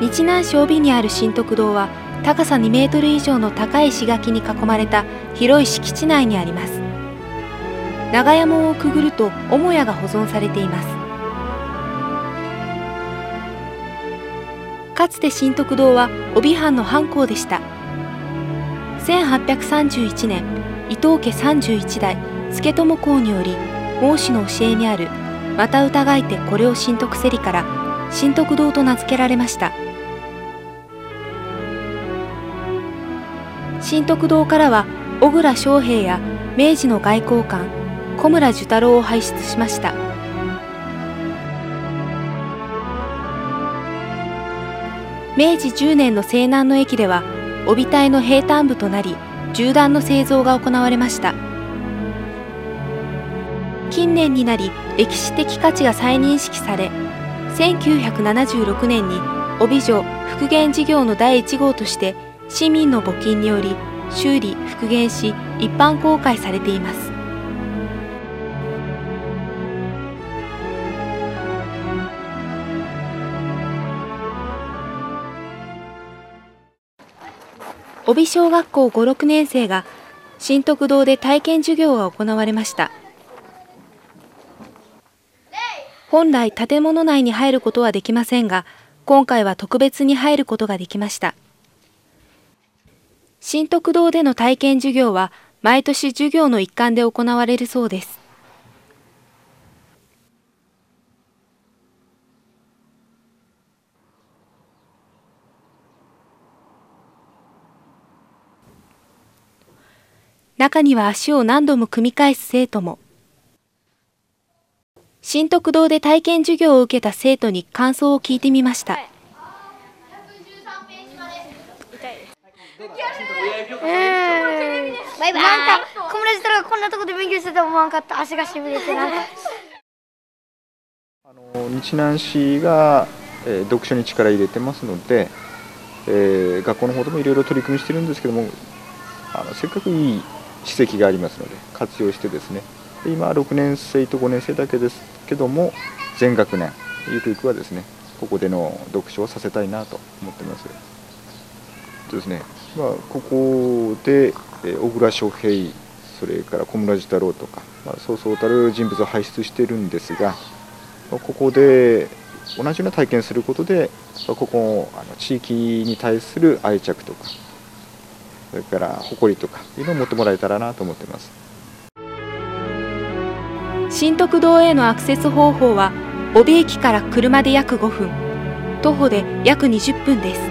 日南市帯にある新徳堂は高さ2メートル以上の高い石垣に囲まれた広い敷地内にあります。長屋門をくぐると母屋が保存されています。かつて新徳堂は帯藩の藩校でした。1831年伊藤家31代助友公により孟子の教えにある「また疑いてこれを新徳せり」から新徳堂と名付けられました。新徳堂からは小倉昌平や明治の外交官小村寿太郎を輩出しました。明治10年の西南の駅では帯隊の平坦部となり銃弾の製造が行われました。近年になり歴史的価値が再認識され1976年に帯城復元事業の第1号として市民の募金により修理復元し一般公開されています。帯小学校5、6年生が新徳堂で体験授業が行われました。本来建物内に入ることはできませんが今回は特別に入ることができました新徳堂での体験授業は毎年授業の一環で行われるそうです中には足を何度も組み返す生徒も。新徳堂で体験授業を受けた生徒に感想を聞いてみました。バイバイ。なんか友達とかこんなとこで勉強してた思わんかった足がしびれてなんか。あの日南市が、えー、読書に力入れてますので、えー、学校の方でもいろいろ取り組みしてるんですけどもあのせっかくいい史跡がありますので活用してですね今6年生と5年生だけですけども全学年ゆくゆくはですねここでの読書をさせたいなと思ってます。ですね、まあ、ここで小倉翔平それから小村寿太郎とか、まあ、そうそうたる人物を輩出してるんですがここで同じような体験することでここあの地域に対する愛着とかそれから誇りとかいうのを持ってもらえたらなと思ってます。新徳堂へのアクセス方法は帯駅から車で約5分。徒歩で約20分です。